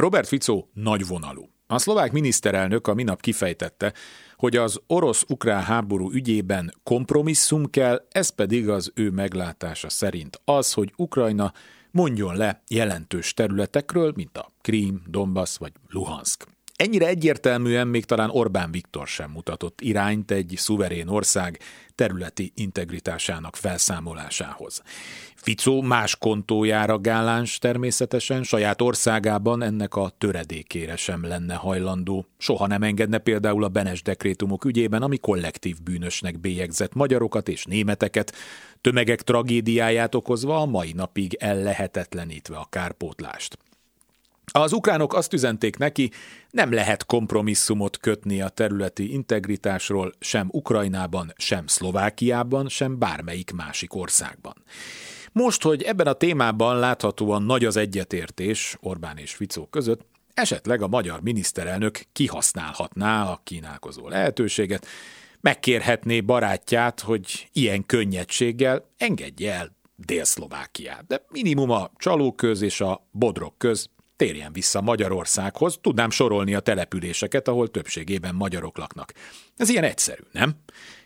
Robert Fico nagyvonalú. A szlovák miniszterelnök a minap kifejtette, hogy az orosz-ukrán háború ügyében kompromisszum kell, ez pedig az ő meglátása szerint az, hogy Ukrajna mondjon le jelentős területekről, mint a Krím, Donbass vagy Luhansk. Ennyire egyértelműen még talán Orbán Viktor sem mutatott irányt egy szuverén ország területi integritásának felszámolásához. Fico más kontójára gáláns természetesen, saját országában ennek a töredékére sem lenne hajlandó. Soha nem engedne például a Benes dekrétumok ügyében, ami kollektív bűnösnek bélyegzett magyarokat és németeket, tömegek tragédiáját okozva a mai napig ellehetetlenítve a kárpótlást. Az ukránok azt üzenték neki, nem lehet kompromisszumot kötni a területi integritásról sem Ukrajnában, sem Szlovákiában, sem bármelyik másik országban. Most, hogy ebben a témában láthatóan nagy az egyetértés Orbán és Ficó között, esetleg a magyar miniszterelnök kihasználhatná a kínálkozó lehetőséget, megkérhetné barátját, hogy ilyen könnyedséggel engedje el Dél-Szlovákiát. De minimum a csalóköz és a bodrok köz térjen vissza Magyarországhoz, tudnám sorolni a településeket, ahol többségében magyarok laknak. Ez ilyen egyszerű, nem?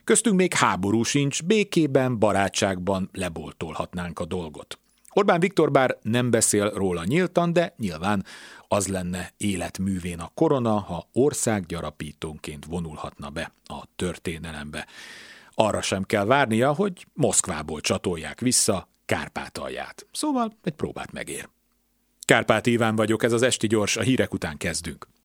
Köztünk még háború sincs, békében, barátságban leboltolhatnánk a dolgot. Orbán Viktor bár nem beszél róla nyíltan, de nyilván az lenne életművén a korona, ha országgyarapítónként vonulhatna be a történelembe. Arra sem kell várnia, hogy Moszkvából csatolják vissza Kárpátalját. Szóval egy próbát megér. Kárpát Iván vagyok, ez az Esti Gyors, a hírek után kezdünk.